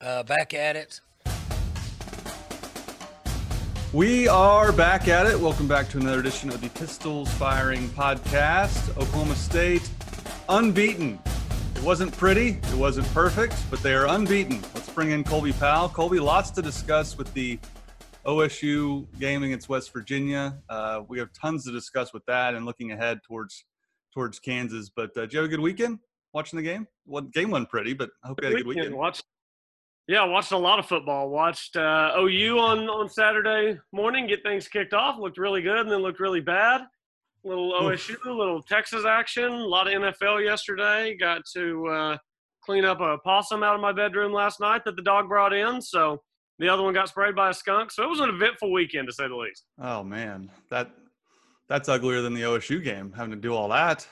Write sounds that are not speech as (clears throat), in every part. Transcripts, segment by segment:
Uh, back at it. We are back at it. Welcome back to another edition of the Pistols Firing Podcast. Oklahoma State unbeaten. It wasn't pretty, it wasn't perfect, but they are unbeaten. Let's bring in Colby Powell. Colby, lots to discuss with the OSU game against West Virginia. Uh, we have tons to discuss with that and looking ahead towards towards Kansas. But uh, did you have a good weekend watching the game? Well, game wasn't pretty, but I hope you had a good weekend. Watched, yeah, watched a lot of football. Watched uh, OU on on Saturday morning get things kicked off. Looked really good, and then looked really bad. Little OSU, little Texas action. A lot of NFL yesterday. Got to uh, clean up a possum out of my bedroom last night that the dog brought in. So the other one got sprayed by a skunk. So it was an eventful weekend to say the least. Oh man, that that's uglier than the OSU game. Having to do all that.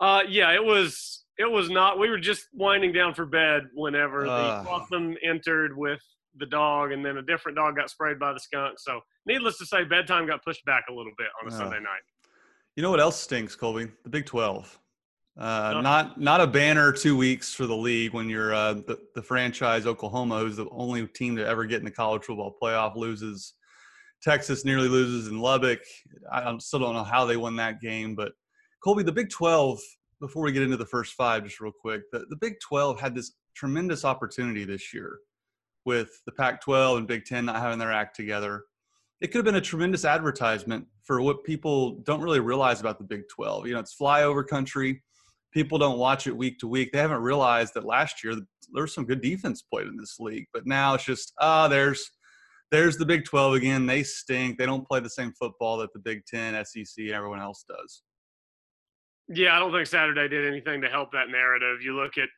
Uh, yeah, it was it was not. We were just winding down for bed whenever uh, the possum entered with the dog, and then a different dog got sprayed by the skunk. So, needless to say, bedtime got pushed back a little bit on a uh, Sunday night. You know what else stinks, Colby? The Big Twelve. Uh, not not a banner two weeks for the league when you're uh, the, the franchise Oklahoma, who's the only team to ever get in the college football playoff, loses. Texas nearly loses in Lubbock. I still don't know how they won that game, but Colby, the Big Twelve before we get into the first five, just real quick, the, the Big 12 had this tremendous opportunity this year with the Pac 12 and Big 10 not having their act together. It could have been a tremendous advertisement for what people don't really realize about the Big 12. You know, it's flyover country. People don't watch it week to week. They haven't realized that last year there was some good defense played in this league, but now it's just ah, oh, there's there's the Big 12 again. They stink. They don't play the same football that the Big 10, SEC, and everyone else does. Yeah, I don't think Saturday did anything to help that narrative. You look at,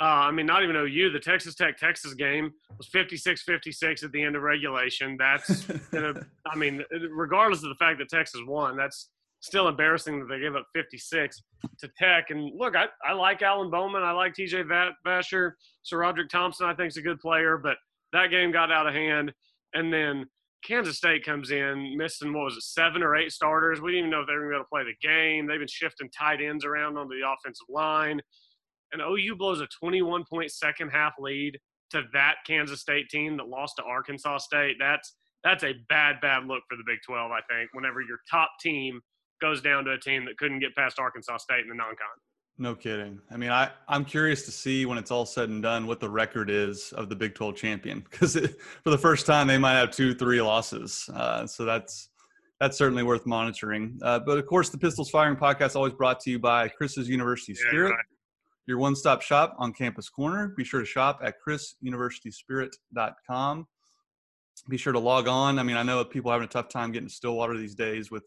uh, I mean, not even OU, the Texas Tech Texas game was 56 56 at the end of regulation. That's, (laughs) a, I mean, regardless of the fact that Texas won, that's still embarrassing that they gave up 56 to Tech. And look, I, I like Alan Bowman. I like TJ Vasher. SaRodorick Thompson, I think, is a good player, but that game got out of hand. And then Kansas State comes in missing what was it seven or eight starters. We didn't even know if they were going to play the game. They've been shifting tight ends around on the offensive line, and OU blows a 21 point second half lead to that Kansas State team that lost to Arkansas State. That's that's a bad bad look for the Big 12. I think whenever your top team goes down to a team that couldn't get past Arkansas State in the non-con. No kidding. I mean, I, I'm curious to see when it's all said and done what the record is of the Big 12 champion because for the first time they might have two, three losses. Uh, so that's that's certainly worth monitoring. Uh, but of course, the Pistols Firing Podcast always brought to you by Chris's University Spirit, yeah, right. your one-stop shop on Campus Corner. Be sure to shop at chrisuniversityspirit.com. Be sure to log on. I mean, I know people are having a tough time getting to Stillwater these days with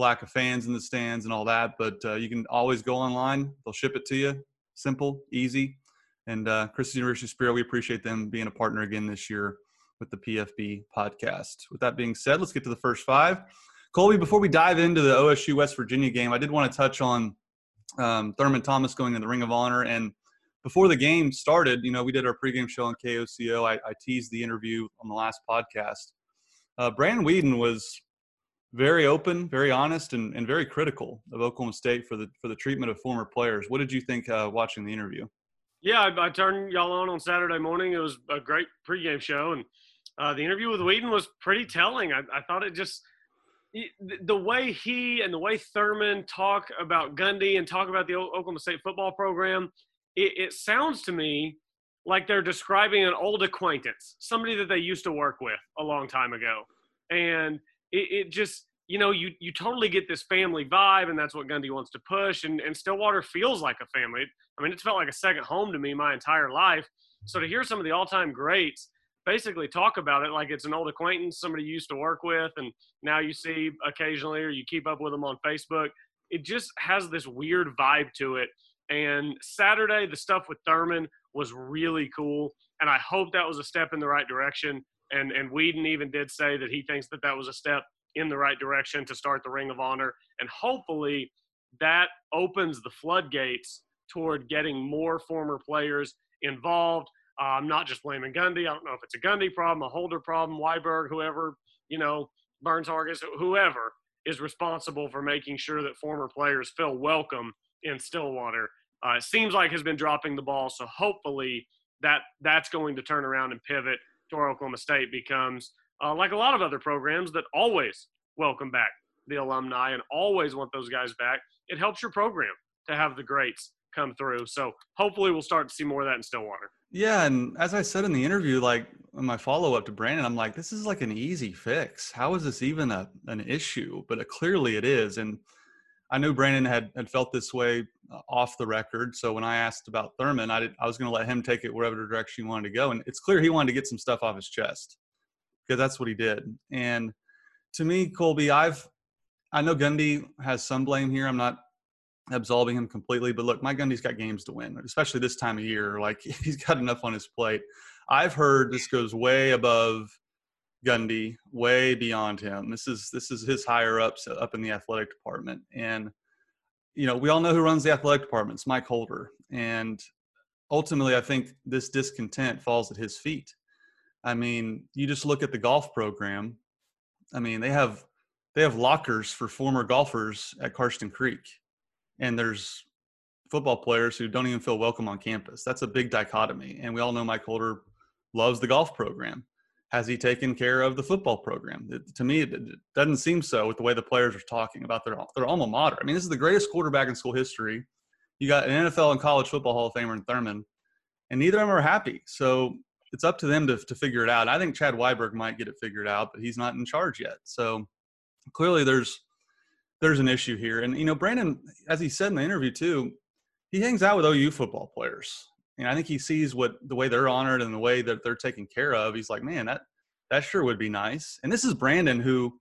lack of fans in the stands and all that. But uh, you can always go online; they'll ship it to you. Simple, easy. And uh, Chris's University Spirit, we appreciate them being a partner again this year with the PFB podcast. With that being said, let's get to the first five. Colby, before we dive into the OSU West Virginia game, I did want to touch on um, Thurman Thomas going in the Ring of Honor. And before the game started, you know, we did our pregame show on KOCO. I, I teased the interview on the last podcast. Uh, Brandon Weeden was very open, very honest, and, and very critical of Oklahoma State for the for the treatment of former players. What did you think uh, watching the interview? Yeah, I, I, turned y'all on on Saturday morning. It was a great pregame show, and uh, the interview with Weeden was pretty telling. I, I thought it just the way he and the way Thurman talk about Gundy and talk about the Oklahoma State football program, it, it sounds to me like they're describing an old acquaintance, somebody that they used to work with a long time ago, and it, it just you know, you you totally get this family vibe, and that's what Gundy wants to push. And, and Stillwater feels like a family. I mean, it's felt like a second home to me my entire life. So to hear some of the all-time greats basically talk about it like it's an old acquaintance, somebody you used to work with, and now you see occasionally or you keep up with them on Facebook, it just has this weird vibe to it. And Saturday, the stuff with Thurman was really cool, and I hope that was a step in the right direction and and Weeden even did say that he thinks that that was a step in the right direction to start the Ring of Honor, and hopefully that opens the floodgates toward getting more former players involved. Uh, I'm not just blaming Gundy. I don't know if it's a Gundy problem, a Holder problem, Weiberg, whoever, you know, Burns Hargis, whoever is responsible for making sure that former players feel welcome in Stillwater. Uh, seems like has been dropping the ball, so hopefully that that's going to turn around and pivot to Oklahoma State becomes uh, like a lot of other programs that always welcome back the alumni and always want those guys back. It helps your program to have the greats come through. So hopefully we'll start to see more of that in Stillwater. Yeah, and as I said in the interview, like in my follow up to Brandon, I'm like, this is like an easy fix. How is this even a an issue? But it, clearly it is, and I knew Brandon had had felt this way uh, off the record. So when I asked about Thurman, I did, I was going to let him take it wherever direction he wanted to go, and it's clear he wanted to get some stuff off his chest because that's what he did. And to me, Colby, I've I know Gundy has some blame here. I'm not absolving him completely, but look, Mike Gundy's got games to win, especially this time of year. Like (laughs) he's got enough on his plate. I've heard this goes way above Gundy, way beyond him. This is this is his higher ups up in the athletic department, and you know we all know who runs the athletic department. It's Mike Holder, and ultimately, I think this discontent falls at his feet. I mean, you just look at the golf program. I mean, they have they have lockers for former golfers at Karsten Creek, and there's football players who don't even feel welcome on campus. That's a big dichotomy, and we all know Mike Holder loves the golf program. Has he taken care of the football program? It, to me, it, it doesn't seem so with the way the players are talking about their their alma mater. I mean, this is the greatest quarterback in school history. You got an NFL and college football Hall of Famer in Thurman, and neither of them are happy. So it's up to them to, to figure it out. I think Chad Weiberg might get it figured out, but he's not in charge yet. So clearly there's there's an issue here. And you know, Brandon, as he said in the interview too, he hangs out with OU football players. And I think he sees what the way they're honored and the way that they're taken care of. He's like, man, that that sure would be nice. And this is Brandon who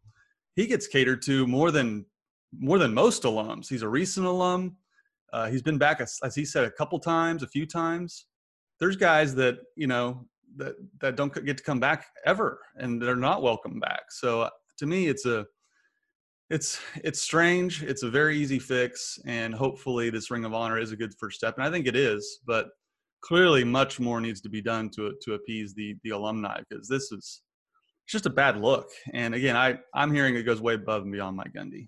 he gets catered to more than more than most alums. He's a recent alum. Uh, he's been back, as, as he said, a couple times, a few times. There's guys that you know that that don't get to come back ever, and they're not welcome back. So uh, to me, it's a it's it's strange. It's a very easy fix, and hopefully, this Ring of Honor is a good first step, and I think it is. But clearly, much more needs to be done to to appease the the alumni because this is just a bad look. And again, I I'm hearing it goes way above and beyond Mike Gundy.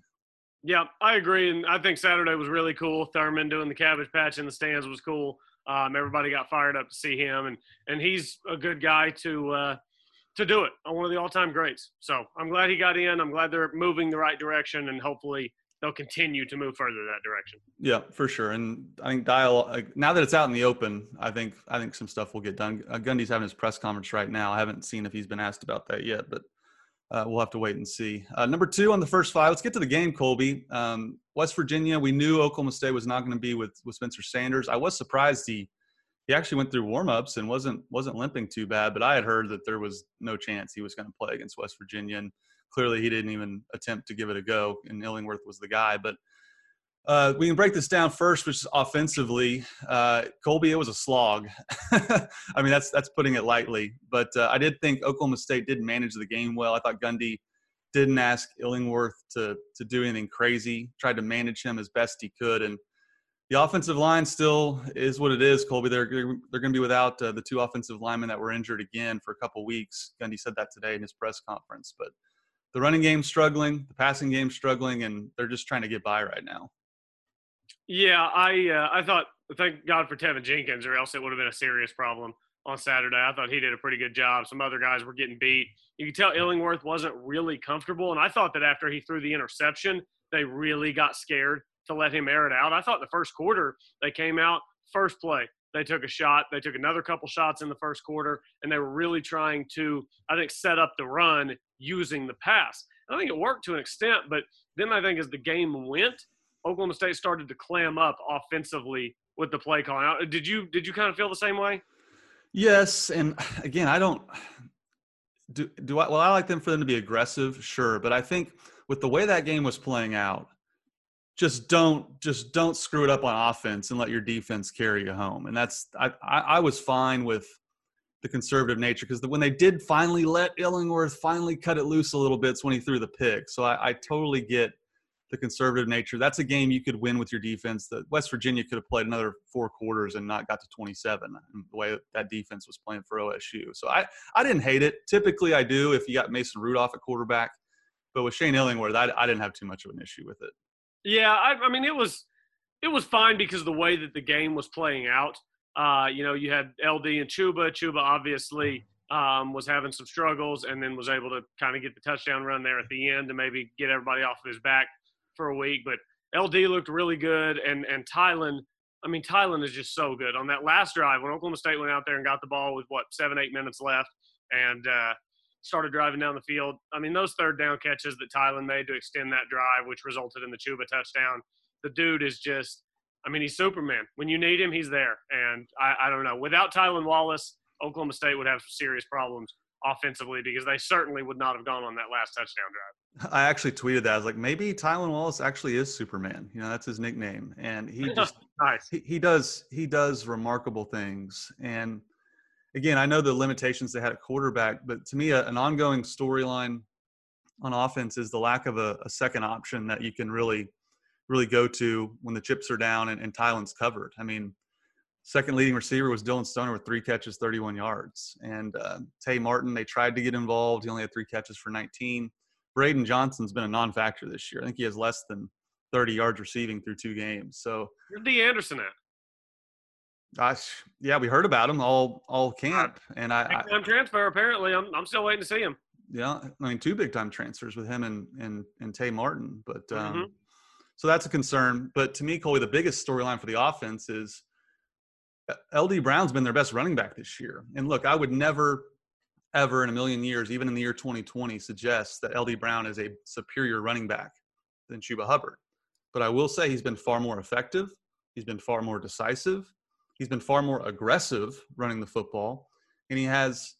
Yeah, I agree, and I think Saturday was really cool. Thurman doing the cabbage patch in the stands was cool. Um, everybody got fired up to see him, and and he's a good guy to uh, to do it. One of the all-time greats. So I'm glad he got in. I'm glad they're moving the right direction, and hopefully they'll continue to move further that direction. Yeah, for sure. And I think dialogue now that it's out in the open, I think I think some stuff will get done. Uh, Gundy's having his press conference right now. I haven't seen if he's been asked about that yet, but uh, we'll have to wait and see. Uh, number two on the first five. Let's get to the game, Colby. Um, West Virginia. We knew Oklahoma State was not going to be with with Spencer Sanders. I was surprised he he actually went through warmups and wasn't wasn't limping too bad. But I had heard that there was no chance he was going to play against West Virginia, and clearly he didn't even attempt to give it a go. And Illingworth was the guy. But uh, we can break this down first, which is offensively. Uh, Colby, it was a slog. (laughs) I mean, that's that's putting it lightly. But uh, I did think Oklahoma State did manage the game well. I thought Gundy didn't ask Illingworth to to do anything crazy. Tried to manage him as best he could, and the offensive line still is what it is, Colby. They're they're going to be without uh, the two offensive linemen that were injured again for a couple weeks. Gundy said that today in his press conference. But the running game's struggling, the passing game's struggling, and they're just trying to get by right now. Yeah, I uh, I thought thank God for Teven Jenkins, or else it would have been a serious problem on Saturday. I thought he did a pretty good job. Some other guys were getting beat. You could tell Illingworth wasn't really comfortable, and I thought that after he threw the interception, they really got scared to let him air it out. I thought the first quarter they came out first play. They took a shot. They took another couple shots in the first quarter, and they were really trying to, I think, set up the run using the pass. And I think it worked to an extent, but then I think as the game went, Oklahoma State started to clam up offensively with the play calling. Did you did you kind of feel the same way? Yes, and again, I don't do do I well I like them for them to be aggressive, sure, but I think with the way that game was playing out, just don't just don't screw it up on offense and let your defense carry you home. And that's I I, I was fine with the conservative nature because when they did finally let Illingworth finally cut it loose a little bit, it's when he threw the pick. So I, I totally get the conservative nature. That's a game you could win with your defense. That West Virginia could have played another four quarters and not got to 27. The way that defense was playing for OSU. So I I didn't hate it. Typically I do if you got Mason Rudolph at quarterback, but with Shane Illingworth, I, I didn't have too much of an issue with it. Yeah, I, I mean it was it was fine because the way that the game was playing out. Uh, you know, you had LD and Chuba. Chuba obviously um, was having some struggles and then was able to kind of get the touchdown run there at the end to maybe get everybody off of his back for a week. But LD looked really good, and and Tylan. I mean, Tylan is just so good on that last drive when Oklahoma State went out there and got the ball with what seven, eight minutes left, and uh, started driving down the field. I mean, those third down catches that Tylan made to extend that drive, which resulted in the Chuba touchdown. The dude is just, I mean, he's Superman. When you need him, he's there. And I, I don't know. Without Tylan Wallace, Oklahoma State would have serious problems offensively because they certainly would not have gone on that last touchdown drive. I actually tweeted that. I was like, maybe Tylan Wallace actually is Superman. You know, that's his nickname, and he just (laughs) nice. he, he does he does remarkable things. And again, I know the limitations they had at quarterback, but to me, a, an ongoing storyline on offense is the lack of a, a, second option that you can really really go to when the chips are down and, and Tylan's covered. I mean, Second leading receiver was Dillon Stoner with three catches, 31 yards. And uh, Tay Martin, they tried to get involved. He only had three catches for 19. Braydon Johnson's been a non-factor this year. I think he has less than 30 yards receiving through two games. So where's Dee Anderson at? Gosh, yeah, we heard about him all all camp, and I big time transfer. Apparently, I'm I'm still waiting to see him. Yeah, I mean two big time transfers with him and and and Tay Martin, but um, mm-hmm. so that's a concern. But to me, Colby, the biggest storyline for the offense is LD Brown's been their best running back this year. And look, I would never, ever in a million years, even in the year 2020, suggests that LD Brown is a superior running back than Chuba Hubbard. But I will say he's been far more effective. He's been far more decisive. He's been far more aggressive running the football. And he has,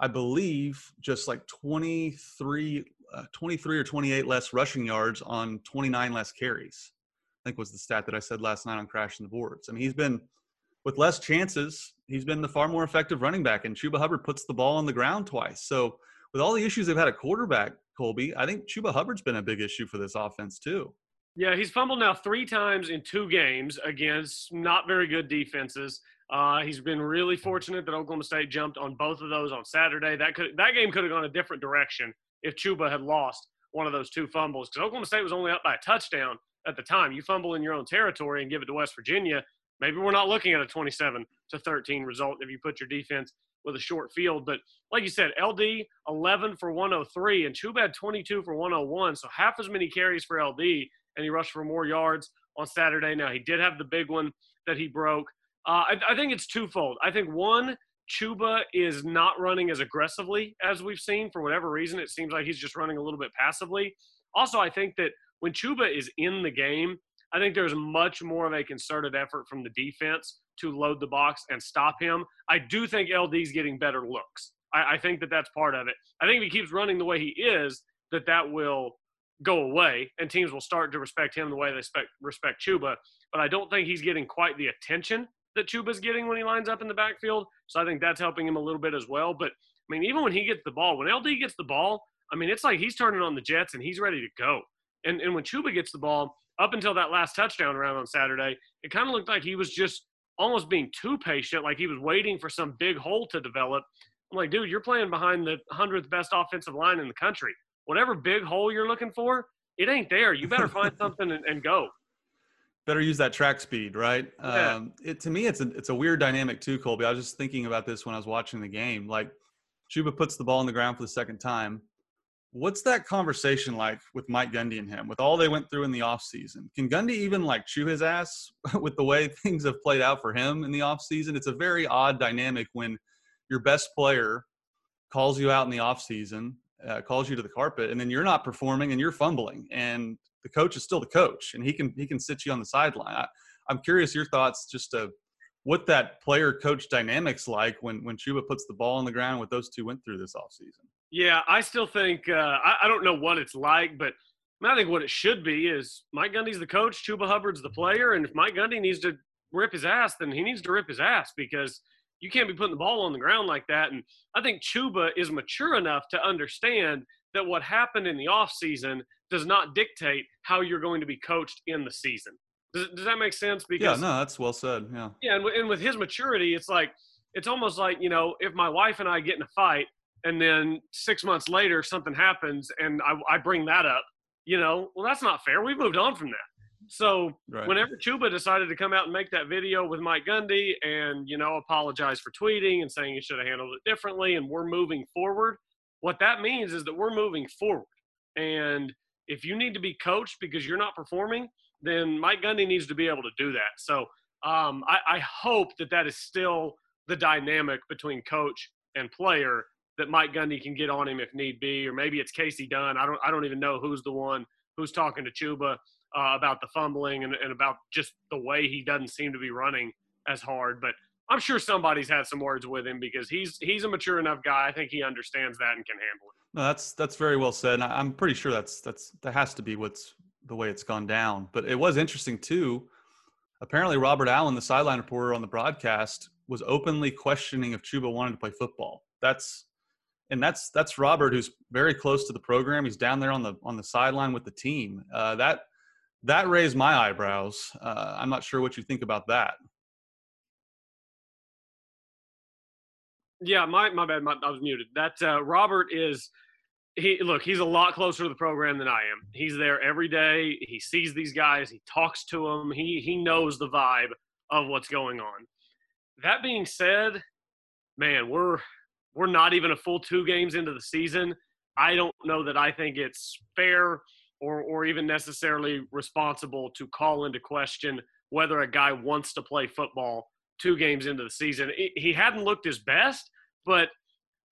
I believe, just like 23, uh, 23 or 28 less rushing yards on 29 less carries. I think was the stat that I said last night on Crashing the Boards. I mean, he's been – with less chances, he's been the far more effective running back. And Chuba Hubbard puts the ball on the ground twice. So with all the issues they've had at quarterback, Colby, I think Chuba Hubbard's been a big issue for this offense too. Yeah, he's fumbled now three times in two games against not very good defenses. Uh, he's been really fortunate that Oklahoma State jumped on both of those on Saturday. That could that game could have gone a different direction if Chuba had lost one of those two fumbles because Oklahoma State was only up by a touchdown at the time. You fumble in your own territory and give it to West Virginia, Maybe we're not looking at a 27 to 13 result if you put your defense with a short field. But like you said, LD 11 for 103 and Chuba had 22 for 101. So half as many carries for LD, and he rushed for more yards on Saturday. Now he did have the big one that he broke. Uh, I, I think it's twofold. I think one, Chuba is not running as aggressively as we've seen for whatever reason. It seems like he's just running a little bit passively. Also, I think that when Chuba is in the game, I think there's much more of a concerted effort from the defense to load the box and stop him. I do think LD's getting better looks. I, I think that that's part of it. I think if he keeps running the way he is, that that will go away and teams will start to respect him the way they respect, respect Chuba. But I don't think he's getting quite the attention that Chuba's getting when he lines up in the backfield. So I think that's helping him a little bit as well. But I mean, even when he gets the ball, when LD gets the ball, I mean, it's like he's turning on the Jets and he's ready to go. And and when Chuba gets the ball, up until that last touchdown round on Saturday, it kind of looked like he was just almost being too patient, like he was waiting for some big hole to develop. I'm like, dude, you're playing behind the 100th best offensive line in the country. Whatever big hole you're looking for, it ain't there. You better find (laughs) something and, and, go. Better use that track speed, right? Yeah. Um, it, to me, it's a, it's a weird dynamic too, Colby. I was just thinking about this when I was watching the game. Like, Chuba puts the ball on the ground for the second time what's that conversation like with Mike Gundy and him with all they went through in the offseason? Can Gundy even like chew his ass (laughs) with the way (laughs) things have played out for him in the offseason? It's a very odd dynamic when your best player calls you out in the offseason, uh, calls you to the carpet, and then you're not performing and you're fumbling, and the coach is still the coach, and he can he can sit you on the sideline. I, I'm curious your thoughts just to what that player coach dynamics like when when Chuba puts the ball on the ground, what those two went through this offseason. Yeah, I still think uh, I, I, don't know what it's like, but I think what it should be is Mike Gundy's the coach, Chuba Hubbard's the player, and if Mike Gundy needs to rip his ass, then he needs to rip his ass because you can't be putting the ball on the ground like that. And I think Chuba is mature enough to understand that what happened in the offseason does not dictate how you're going to be coached in the season. Does, does that make sense? Because yeah, no, that's well said. Yeah. Yeah, and, and with his maturity, it's like it's almost like you know if my wife and I get in a fight and then six months later something happens and I, I bring that up, you know, well, that's not fair. We've moved on from that. So right. whenever Chuba decided to come out and make that video with Mike Gundy and you know apologize for tweeting and saying he should have handled it differently, and we're moving forward, what that means is that we're moving forward. And if you need to be coached because you're not performing, then Mike Gundy needs to be able to do that. So um, I, I hope that that is still the dynamic between coach and player that Mike Gundy can get on him if need be, or maybe it's Kasey Dunn. I don't I don't even know who's the one who's talking to Chuba uh, about the fumbling and, and about just the way he doesn't seem to be running as hard. But I'm sure somebody's had some words with him because he's he's a mature enough guy. I think he understands that and can handle it. No, that's that's very well said. And I'm pretty sure that's that's that has to be what's the way it's gone down. But it was interesting too. Apparently, Robert Allen, the sideline reporter on the broadcast, was openly questioning if Chuba wanted to play football. That's and that's that's Robert, who's very close to the program. He's down there on the on the sideline with the team. Uh, that that raised my eyebrows. Uh, I'm not sure what you think about that. Yeah, my my bad. My, I was muted. That uh, Robert is he look. He's a lot closer to the program than I am. He's there every day. He sees these guys. He talks to them. He he knows the vibe of what's going on. That being said, man, we're we're not even a full two games into the season. I don't know that I think it's fair or, or even necessarily responsible to call into question whether a guy wants to play football two games into the season. He hadn't looked his best, but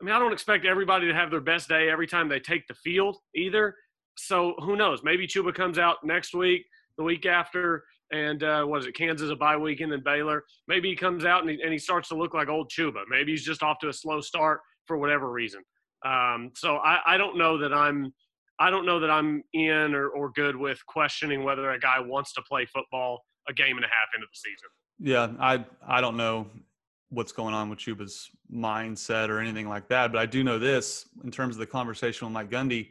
I mean, I don't expect everybody to have their best day every time they take the field either. So who knows? Maybe Chuba comes out next week, the week after, and uh, what is it, Kansas a bye week and Baylor. Maybe he comes out and he, and he starts to look like old Chuba. Maybe he's just off to a slow start for whatever reason. Um, so I, I don't know that I'm I don't know that I'm in or, or good with questioning whether a guy wants to play football a game and a half into the season. Yeah, I I don't know what's going on with Chuba's mindset or anything like that, but I do know this in terms of the conversation with Mike Gundy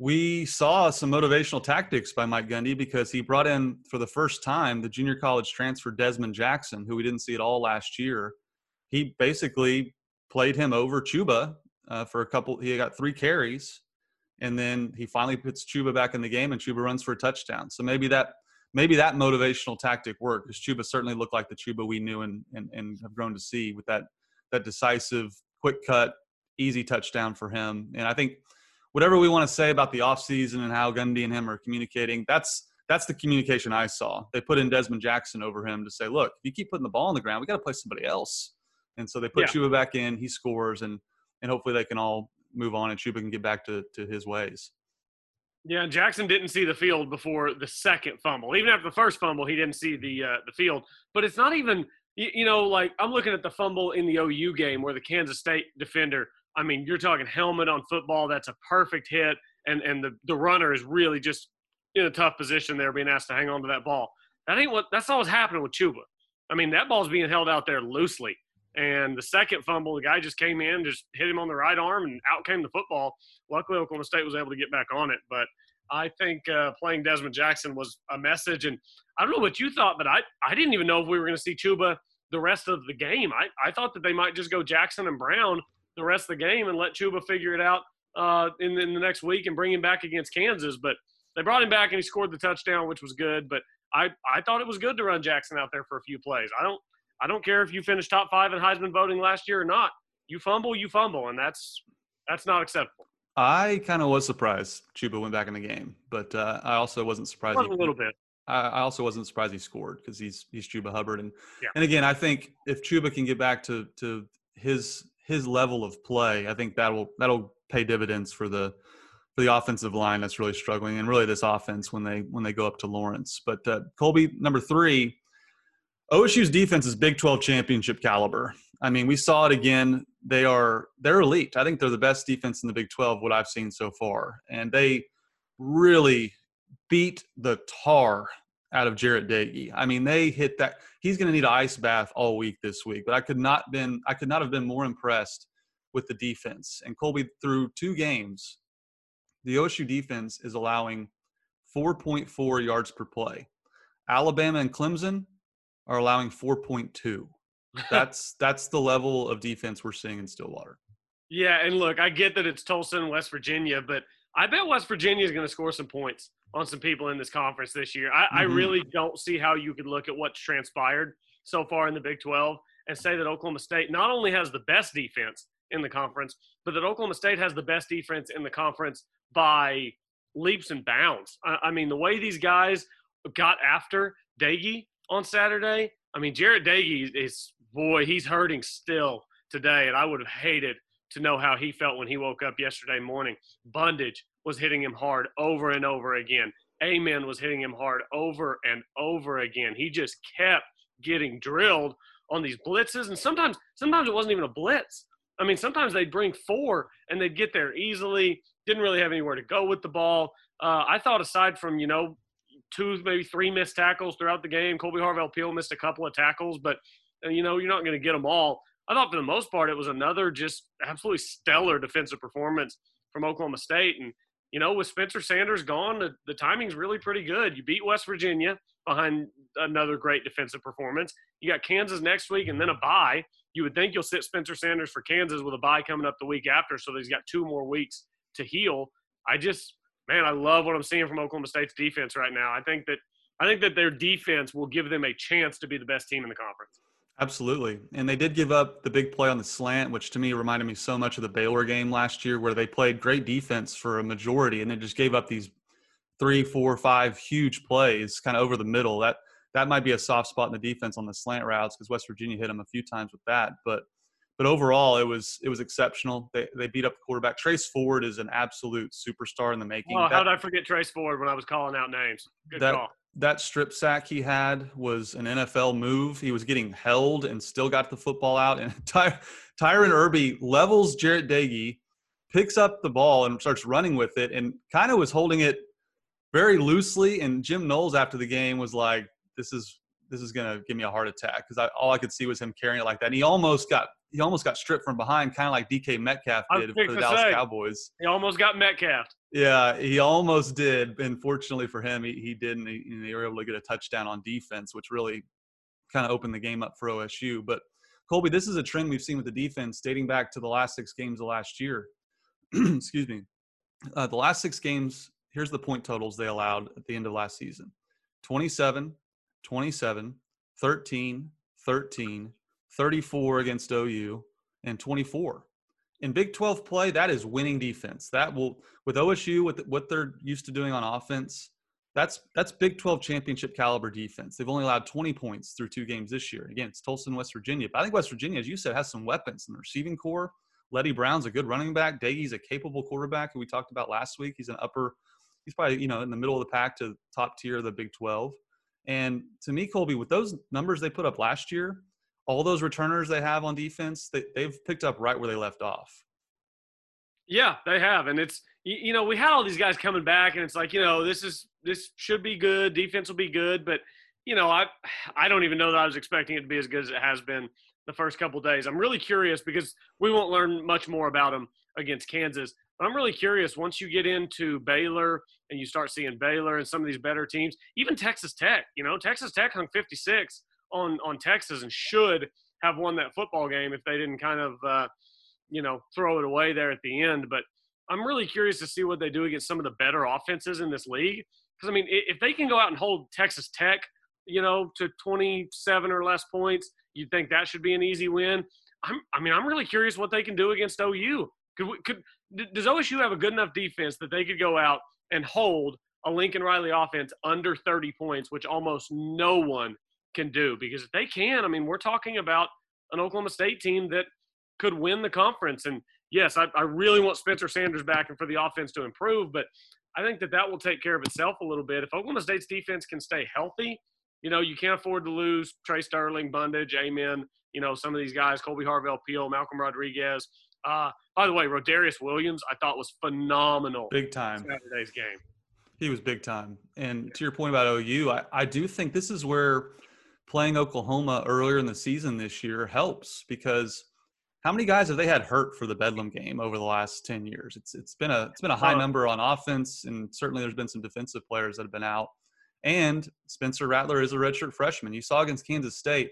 we saw some motivational tactics by Mike Gundy because he brought in for the first time the junior college transfer Dezmon Jackson, who we didn't see at all last year. He basically played him over Chuba uh, for a couple. He got three carries, and then he finally puts Chuba back in the game, and Chuba runs for a touchdown. So maybe that maybe that motivational tactic worked because Chuba certainly looked like the Chuba we knew and, and and have grown to see with that that decisive, quick cut, easy touchdown for him. And I think whatever we want to say about the offseason and how Gundy and him are communicating, that's that's the communication I saw. They put in Dezmon Jackson over him to say, look, if you keep putting the ball on the ground, we got to play somebody else. And so they put yeah. Chuba back in, he scores, and and hopefully they can all move on and Chuba can get back to, to his ways. Yeah, Jackson didn't see the field before the second fumble. Even after the first fumble, he didn't see the uh, the field. But it's not even you, you know like I'm looking at the fumble in the OU game where the Kansas State defender I mean, you're talking helmet on football. That's a perfect hit. And, and the, the runner is really just in a tough position there, being asked to hang on to that ball. That ain't what, that's not what's happening with Chuba. I mean, that ball's being held out there loosely. And the second fumble, the guy just came in, just hit him on the right arm, and out came the football. Luckily, Oklahoma State was able to get back on it. But I think uh, playing Dezmon Jackson was a message. And I don't know what you thought, but I, I didn't even know if we were going to see Chuba the rest of the game. I, I thought that they might just go Jackson and Brown the rest of the game and let Chuba figure it out uh, in, in the next week and bring him back against Kansas. But they brought him back and he scored the touchdown, which was good. But I, I thought it was good to run Jackson out there for a few plays. I don't I don't care if you finished top five in Heisman voting last year or not. You fumble, you fumble, and that's that's not acceptable. I kind of was surprised Chuba went back in the game, but uh, I also wasn't surprised. Was a little bit. I also wasn't surprised he scored because he's he's Chuba Hubbard, and yeah. and again, I think if Chuba can get back to to his his level of play, I think that'll that'll pay dividends for the for the offensive line that's really struggling, and really this offense when they when they go up to Lawrence. But uh, Colby, number three, OSU's defense is Big 12 championship caliber. I mean, we saw it again. They are they're elite. I think they're the best defense in the Big 12 what I've seen so far, and they really beat the tar out of Jarret Doege. I mean, they hit that. He's going to need an ice bath all week this week. But I could not been I could not have been more impressed with the defense. And Colby through two games, the OSU defense is allowing 4.4 yards per play. Alabama and Clemson are allowing 4.2. (laughs) That's that's the level of defense we're seeing in Stillwater. Yeah, and look, I get that it's Tulsa and West Virginia, but I bet West Virginia is going to score some points on some people in this conference this year. I, Mhm. I really don't see how you could look at what's transpired so far in the Big 12 and say that Oklahoma State not only has the best defense in the conference, but that Oklahoma State has the best defense in the conference by leaps and bounds. I, I mean, the way these guys got after Doege on Saturday. I mean, Jarret Doege is boy, he's hurting still today, and I would have hated to know how he felt when he woke up yesterday morning. Bundage was hitting him hard over and over again. Amen was hitting him hard over and over again. He just kept getting drilled on these blitzes, and sometimes sometimes it wasn't even a blitz. I mean, sometimes they'd bring four and they'd get there easily. Didn't really have anywhere to go with the ball. Uh, I thought aside from you know two maybe three missed tackles throughout the game, Kolby Harvell Peel missed a couple of tackles, but uh, you know you're not going to get them all. I thought for the most part it was another just absolutely stellar defensive performance from Oklahoma State, and you know with Spencer Sanders gone, the, the timing's really pretty good. You beat West Virginia behind another great defensive performance. You got Kansas next week and then a bye. You would think you'll sit Spencer Sanders for Kansas with a bye coming up the week after, so he's got two more weeks to heal. I just, man, I love what I'm seeing from Oklahoma State's defense right now. I think that I think that their defense will give them a chance to be the best team in the conference. Absolutely. And they did give up the big play on the slant, which to me reminded me so much of the Baylor game last year, where they played great defense for a majority and then just gave up these three, four, five huge plays kind of over the middle. That that might be a soft spot in the defense on the slant routes because West Virginia hit them a few times with that. But but overall, it was it was exceptional. They they beat up the quarterback. Trace Ford is an absolute superstar in the making. Oh, That- how did I forget Trace Ford when I was calling out names? Good that call. that strip sack he had was an NFL move. He was getting held and still got the football out. And (laughs) Ty, Tyron Irby levels Jarret Doege, picks up the ball and starts running with it, and kind of was holding it very loosely. And Jim Knowles after the game was like, "This is this is gonna give me a heart attack," because all I could see was him carrying it like that. And he almost got he almost got stripped from behind, kind of like DK Metcalf did for the Dallas say. Cowboys. He almost got Metcalf. Yeah, he almost did. And fortunately for him, he, he didn't. He, they were able to get a touchdown on defense, which really kind of opened the game up for OSU. But Colby, this is a trend we've seen with the defense dating back to the last six games of last year. (clears throat) Excuse me. Uh, the last six games, here's the point totals they allowed at the end of last season 27, 27, 13, 13, 34 against OU, and 24 in Big 12 play, that is winning defense. That will with OSU with what they're used to doing on offense. That's that's Big 12 championship caliber defense. They've only allowed 20 points through two games this year. Again, it's Tulsa and West Virginia. But I think West Virginia, as you said, has some weapons in the receiving corps. Leddie Brown's a good running back. Doege's a capable quarterback who we talked about last week. He's an upper, he's probably, you know, in the middle of the pack to top tier of the Big 12. And to me, Colby, with those numbers they put up last year, all those returners they have on defense, they, they've picked up right where they left off. Yeah, they have, and it's you, know we had all these guys coming back, and it's like you know this is this should be good, defense will be good, but you know I I don't even know that I was expecting it to be as good as it has been the first couple days. I'm really curious because we won't learn much more about them against Kansas. But I'm really curious once you get into Baylor and you start seeing Baylor and some of these better teams, even Texas Tech. You know, Texas Tech hung 56 on on Texas and should have won that football game if they didn't kind of uh, you know throw it away there at the end. But I'm really curious to see what they do against some of the better offenses in this league. Because I mean, if they can go out and hold Texas Tech, you know, to 27 or less points, you'd think that should be an easy win. I'm, I mean, I'm really curious what they can do against OU. Could, could does OSU have a good enough defense that they could go out and hold a Lincoln Riley offense under 30 points, which almost no one can do? Because if they can, I mean, we're talking about an Oklahoma State team that could win the conference. And yes, I, I really want Spencer Sanders back and for the offense to improve, but I think that that will take care of itself a little bit. If Oklahoma State's defense can stay healthy, you know, you can't afford to lose Tre Sterling, Bundage, Amen. You know, some of these guys, Kolby Harvell Peel, Malcolm Rodriguez. Uh, by the way, Rodarius Williams, I thought was phenomenal Big time. Saturday's game. He was big time. And to your point about OU, I, I do think this is where playing Oklahoma earlier in the season this year helps because how many guys have they had hurt for the Bedlam game over the last 10 years? It's it's been a it's been a high number on offense and certainly there's been some defensive players that have been out. And Spencer Rattler is a redshirt freshman. You saw against Kansas State.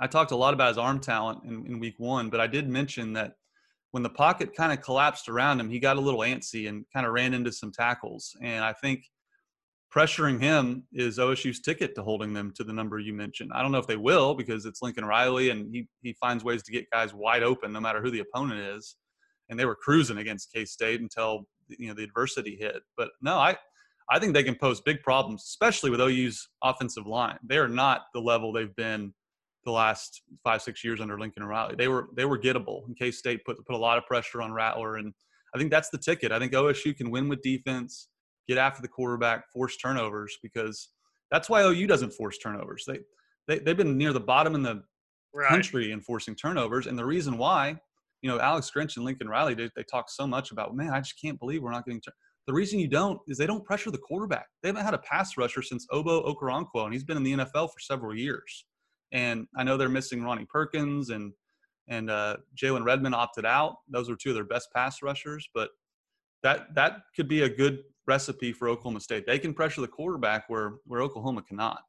I talked a lot about his arm talent in, in week one, but I did mention that when the pocket kind of collapsed around him, he got a little antsy and kind of ran into some tackles. And I think pressuring him is OSU's ticket to holding them to the number you mentioned. I don't know if they will because it's Lincoln Riley and he he finds ways to get guys wide open no matter who the opponent is. And they were cruising against K State until you know the adversity hit. But no, I I think they can pose big problems, especially with OU's offensive line. They are not the level they've been the last five six years under Lincoln Riley. They were they were gettable. In K State put put a lot of pressure on Rattler, and I think that's the ticket. I think OSU can win with defense, get after the quarterback, force turnovers because that's why OU doesn't force turnovers. They they they've been near the bottom in the right. country in forcing turnovers, and the reason why, you know, Alex Grinch and Lincoln Riley they, they talk so much about man, I just can't believe we're not getting. Tur-. The reason you don't is they don't pressure the quarterback. They haven't had a pass rusher since Ogbo Okoronkwo, and he's been in the NFL for several years. And I know they're missing Ronnie Perkins and and uh, Jalen Redmond opted out. Those were two of their best pass rushers, but that that could be a good recipe for Oklahoma State. They can pressure the quarterback where where Oklahoma cannot.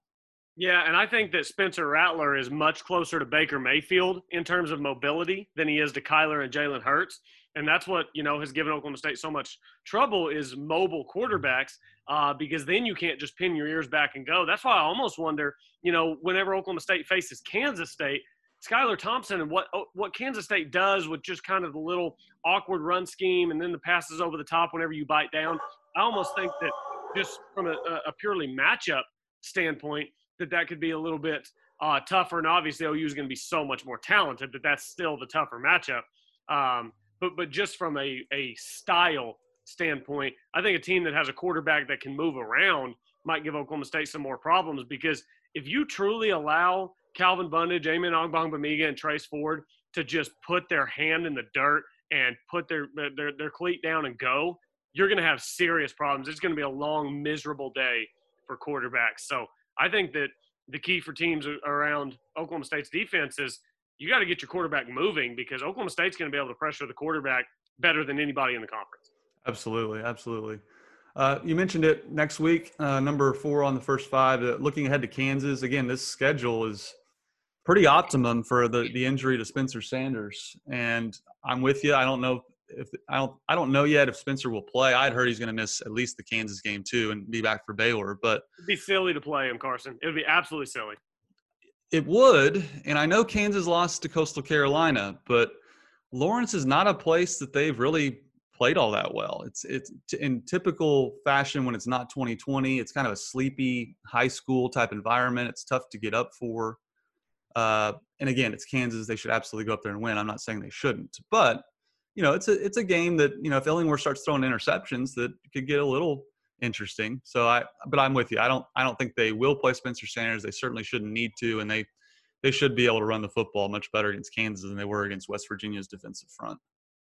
Yeah, and I think that Spencer Rattler is much closer to Baker Mayfield in terms of mobility than he is to Kyler and Jalen Hurts. And that's what, you know, has given Oklahoma State so much trouble is mobile quarterbacks uh, because then you can't just pin your ears back and go. That's why I almost wonder, you know, whenever Oklahoma State faces Kansas State, Skylar Thompson and what oh, what Kansas State does with just kind of the little awkward run scheme and then the passes over the top whenever you bite down. I almost think that just from a, a purely matchup standpoint, that that could be a little bit uh, tougher. And obviously, OU is going to be so much more talented, but that's still the tougher matchup. Um, but but just from a, a style standpoint, I think a team that has a quarterback that can move around might give Oklahoma State some more problems because if you truly allow Calvin Bundage, Amen Ogbongbemiga, and Trace Ford to just put their hand in the dirt and put their their, their cleat down and go, you're going to have serious problems. It's going to be a long, miserable day for quarterbacks. So I think that the key for teams around Oklahoma State's defense is you got to get your quarterback moving because Oklahoma State's going to be able to pressure the quarterback better than anybody in the conference. Absolutely, absolutely. Uh, you mentioned it next week, uh, number four on the first five. Uh, looking ahead to Kansas again, this schedule is pretty optimum for the the injury to Spencer Sanders, and I'm with you. I don't know if I don't I don't know yet if Spencer will play. I'd heard he's going to miss at least the Kansas game too and be back for Baylor. But it'd be silly to play him, Carson. It would be absolutely silly. It would, and I know Kansas lost to Coastal Carolina, but Lawrence is not a place that they've really played all that well. It's it's in typical fashion when it's not 2020. It's kind of a sleepy high school type environment. It's tough to get up for. Uh, and again, it's Kansas. They should absolutely go up there and win. I'm not saying they shouldn't, but you know, it's a it's a game that you know if Illingworth starts throwing interceptions, that could get a little interesting. So I, but I'm with you. I don't I don't think they will play Spencer Sanders. They certainly shouldn't need to, and they they should be able to run the football much better against Kansas than they were against West Virginia's defensive front.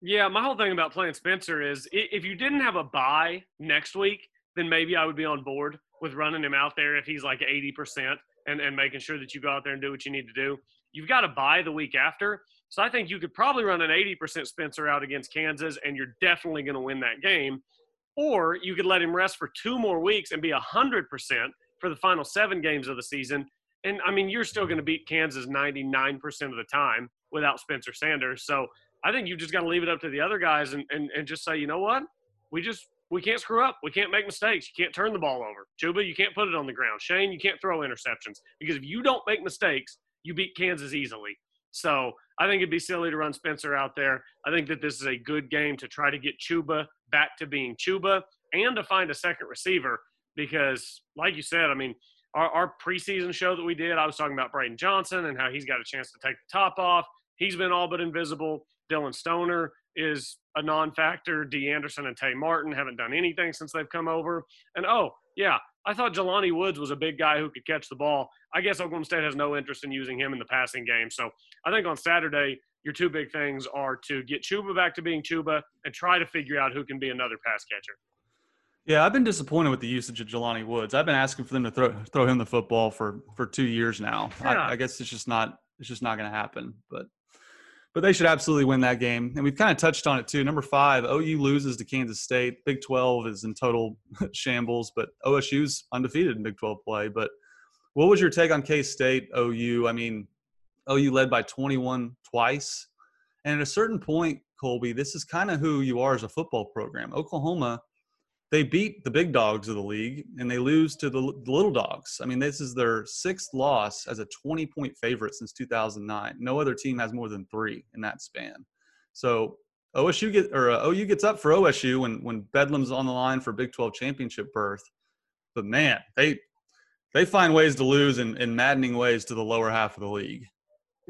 Yeah, my whole thing about playing Spencer is if you didn't have a bye next week, then maybe I would be on board with running him out there if he's like 80% and, and making sure that you go out there and do what you need to do. You've got to buy the week after. So I think you could probably run an 80% Spencer out against Kansas, and you're definitely going to win that game. Or you could let him rest for two more weeks and be 100% for the final seven games of the season. And I mean, you're still going to beat Kansas 99% of the time without Spencer Sanders. So I think you just got to leave it up to the other guys and, and, and just say, you know what? We just we can't screw up. We can't make mistakes. You can't turn the ball over. Chuba, you can't put it on the ground. Shane, you can't throw interceptions because if you don't make mistakes, you beat Kansas easily. So I think it'd be silly to run Spencer out there. I think that this is a good game to try to get Chuba back to being Chuba and to find a second receiver because, like you said, I mean, our, our preseason show that we did, I was talking about Braydon Johnson and how he's got a chance to take the top off. He's been all but invisible. Dillon Stoner is a non-factor. Dee Anderson and Tay Martin haven't done anything since they've come over. And oh, yeah, I thought Jelani Woods was a big guy who could catch the ball. I guess Oklahoma State has no interest in using him in the passing game. So I think on Saturday, your two big things are to get Chuba back to being Chuba and try to figure out who can be another pass catcher. Yeah, I've been disappointed with the usage of Jelani Woods. I've been asking for them to throw throw him the football for for two years now. Yeah. I, I guess it's just not it's just not going to happen. But but they should absolutely win that game. And we've kind of touched on it too. Number five, OU loses to Kansas State. Big 12 is in total (laughs) shambles, but OSU's undefeated in Big 12 play. But what was your take on K State, OU? I mean, OU led by 21 twice. And at a certain point, Colby, this is kind of who you are as a football program. Oklahoma, they beat the big dogs of the league and they lose to the, the little dogs. I mean, this is their sixth loss as a 20 point favorite since 2009. No other team has more than three in that span. So OSU get or uh, OU gets up for OSU when when Bedlam's on the line for Big 12 championship berth. But man, they they find ways to lose in, in maddening ways to the lower half of the league.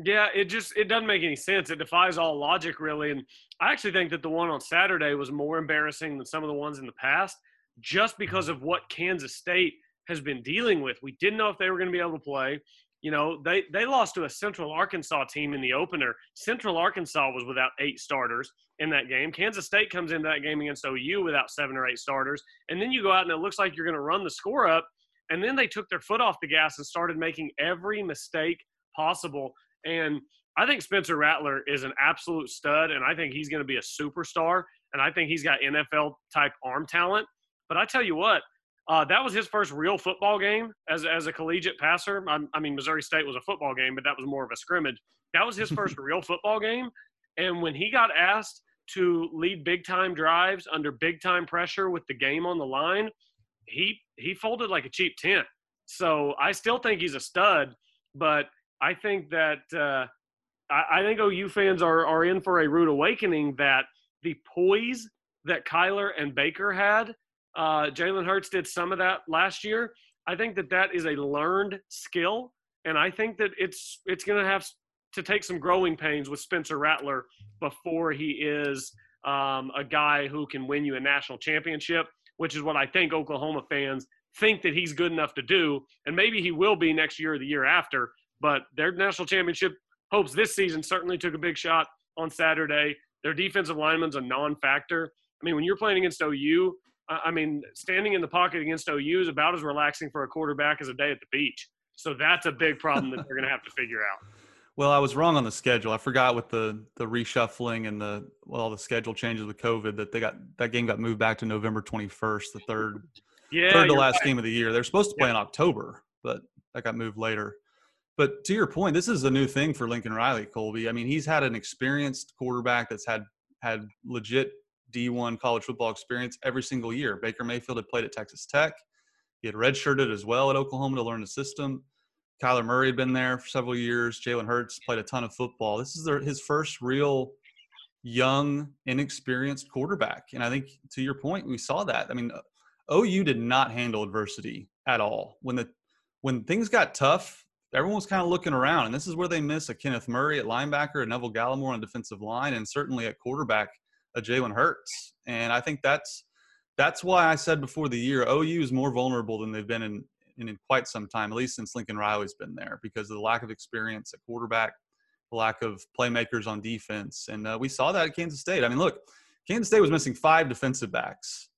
Yeah, it just it doesn't make any sense. It defies all logic, really. And I actually think that the one on Saturday was more embarrassing than some of the ones in the past, just because of what Kansas State has been dealing with. We didn't know if they were going to be able to play. You know, they they lost to a Central Arkansas team in the opener. Central Arkansas was without eight starters in that game. Kansas State comes into that game against OU without seven or eight starters, and then you go out and it looks like you're going to run the score up. And then they took their foot off the gas and started making every mistake possible and I think Spencer Rattler is an absolute stud, and I think he's going to be a superstar. And I think he's got NFL type arm talent. But I tell you what, uh, that was his first real football game as, as a collegiate passer. I, I, mean, Missouri State was a football game, but that was more of a scrimmage. That was his first (laughs) real football game. And when he got asked to lead big time drives under big time pressure with the game on the line, he he folded like a cheap tent. So I still think he's a stud, but I think that uh, I, I, think OU fans are are in for a rude awakening that the poise that Kyler and Baker had. Uh, Jalen Hurts did some of that last year. I think that that is a learned skill, and I think that it's it's going to have to take some growing pains with Spencer Rattler before he is um, a guy who can win you a national championship, which is what I think Oklahoma fans think that he's good enough to do, and maybe he will be next year or the year after. But their national championship hopes this season certainly took a big shot on Saturday. Their defensive lineman's a non-factor. I mean, when you're playing against OU, I mean, standing in the pocket against OU is about as relaxing for a quarterback as a day at the beach. So that's a big problem that they're going to have to figure out. (laughs) Well, I was wrong on the schedule. I forgot with the the reshuffling and the well, the schedule changes with COVID that they got that game got moved back to November 21st, the third yeah, third to last right. game of the year. They're supposed to play yeah. in October, but that got moved later. But to your point, this is a new thing for Lincoln Riley, Colby. I mean, he's had an experienced quarterback that's had had legit D1 college football experience every single year. Baker Mayfield had played at Texas Tech. He had redshirted as well at Oklahoma to learn the system. Kyler Murray had been there for several years. Jalen Hurts played a ton of football. This is his first real young, inexperienced quarterback. And I think to your point, we saw that. I mean, OU did not handle adversity at all. When the when things got tough, everyone was kind of looking around, and this is where they miss a Kenneth Murray at linebacker, a Neville Gallimore on defensive line, and certainly at quarterback, a Jalen Hurts. And I think that's that's why I said before the year, OU is more vulnerable than they've been in, in, in quite some time, at least since Lincoln Riley's been there, because of the lack of experience at quarterback, the lack of playmakers on defense, and uh, we saw that at Kansas State. I mean, look, Kansas State was missing five defensive backs.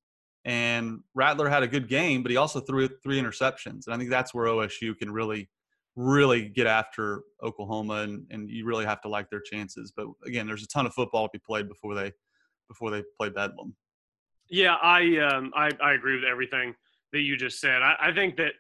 And Rattler had a good game, but he also threw three interceptions. And I think that's where OSU can really really get after Oklahoma, and, and you really have to like their chances. But again, there's a ton of football to be played before they before they play Bedlam. Yeah, I um, I, I agree with everything that you just said. I, I think that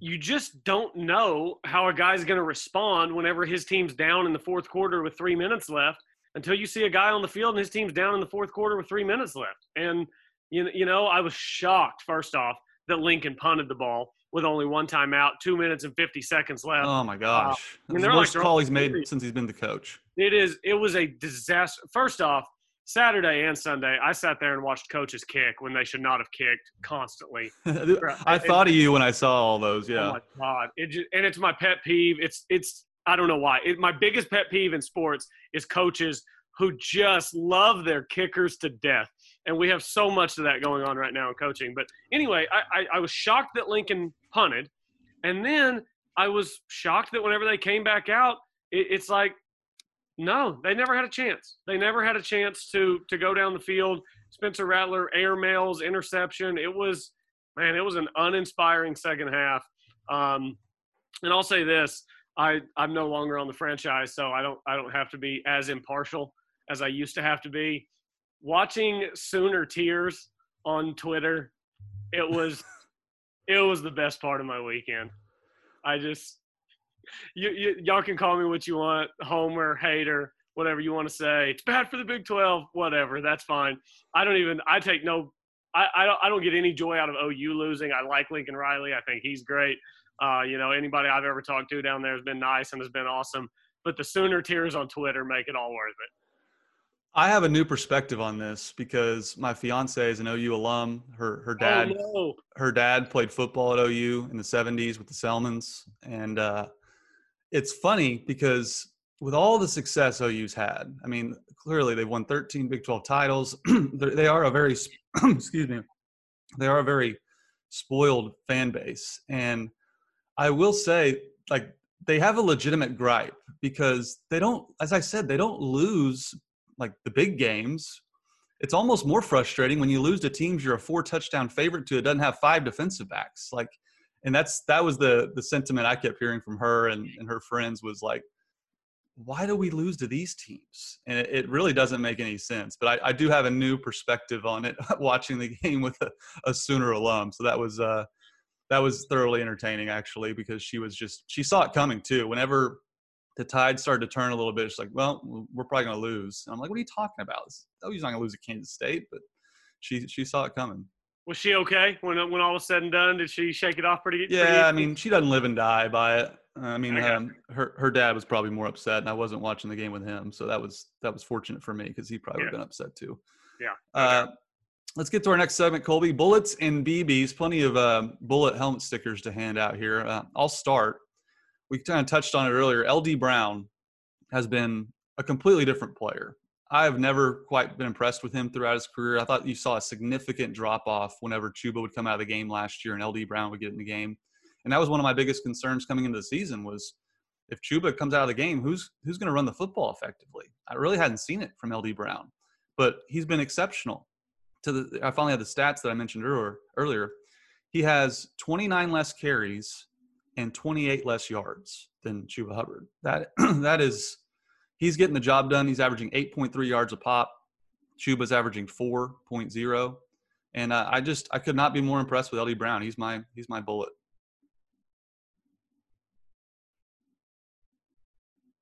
you just don't know how a guy's going to respond whenever his team's down in the fourth quarter with three minutes left until you see a guy on the field and his team's down in the fourth quarter with three minutes left. And you you know, I was shocked first off that Lincoln punted the ball with only one timeout, two minutes and 50 seconds left. Oh my gosh. Uh, the worst like, call he's made since he's been the coach. It is, it was a disaster. First off, Saturday and Sunday, I sat there and watched coaches kick when they should not have kicked constantly. (laughs) I thought of you when I saw all those. Yeah. Oh my god! It just, and it's my pet peeve. It's it's I don't know why. It, my biggest pet peeve in sports is coaches who just love their kickers to death and we have so much of that going on right now in coaching. But anyway, I, I, I was shocked that Lincoln punted, and then I was shocked that whenever they came back out, it, it's like, no, they never had a chance. They never had a chance to to go down the field. Spencer Rattler air mails interception. It was man, it was an uninspiring second half. Um, and I'll say this: I I'm no longer on the franchise, so I don't I don't have to be as impartial as I used to have to be watching Sooner tears on Twitter, it was it was the best part of my weekend. I just you, you y'all can call me what you want, homer, hater, whatever you want to say. It's bad for the Big 12, whatever. That's fine. I don't even, I take no, I, I, don't, I don't get any joy out of OU losing. I like Lincoln Riley. I think he's great. Uh, you know, anybody I've ever talked to down there has been nice and has been awesome. But the Sooner tears on Twitter make it all worth it. I have a new perspective on this because my fiance is an OU alum. Her her dad oh, no. her dad played football at OU in the 70s with the Selmons and uh, it's funny because with all the success OU's had, I mean, clearly they've won 13 Big 12 titles. (clears throat) they are a very (clears throat) excuse me. They are a very spoiled fan base and I will say like they have a legitimate gripe because they don't as I said they don't lose like the big games, it's almost more frustrating when you lose to teams you're a four touchdown favorite to. It doesn't have five defensive backs. Like, and that's that was the the sentiment I kept hearing from her and, and her friends was like, why do we lose to these teams? And it, it really doesn't make any sense. But I, I, do have a new perspective on it (laughs) watching the game with a, a Sooner alum. So that was uh that was thoroughly entertaining actually because she was just she saw it coming too. Whenever the tide started to turn a little bit. She's like, well, we're probably going to lose. And I'm like, what are you talking about? Oh, he's not going to lose at Kansas State, but she she saw it coming. Was she okay when when all was said and done? Did she shake it off pretty? Good? Yeah, pretty I mean, she doesn't live and die by it. I mean, um, her her dad was probably more upset, and I wasn't watching the game with him, so that was that was fortunate for me because he probably yeah. would have been upset too. Yeah. Uh, let's get to our next segment, Colby. Bullets and BBs. Plenty of uh, bullet helmet stickers to hand out here. Uh, I'll start we kind of touched on it earlier. LD Brown has been a completely different player. I've never quite been impressed with him throughout his career. I thought you saw a significant drop off whenever Chuba would come out of the game last year and LD Brown would get in the game. And that was one of my biggest concerns coming into the season was if Chuba comes out of the game, who's who's going to run the football effectively? I really hadn't seen it from LD Brown, but he's been exceptional. To the, I finally had the stats that I mentioned. Earlier, he has 29 less carries and 28 less yards than Chuba Hubbard. That (clears throat) that is he's getting the job done. He's averaging 8.3 yards a pop. Chuba's averaging 4.0. And uh, I just I could not be more impressed with LD Brown. He's my he's my bullet.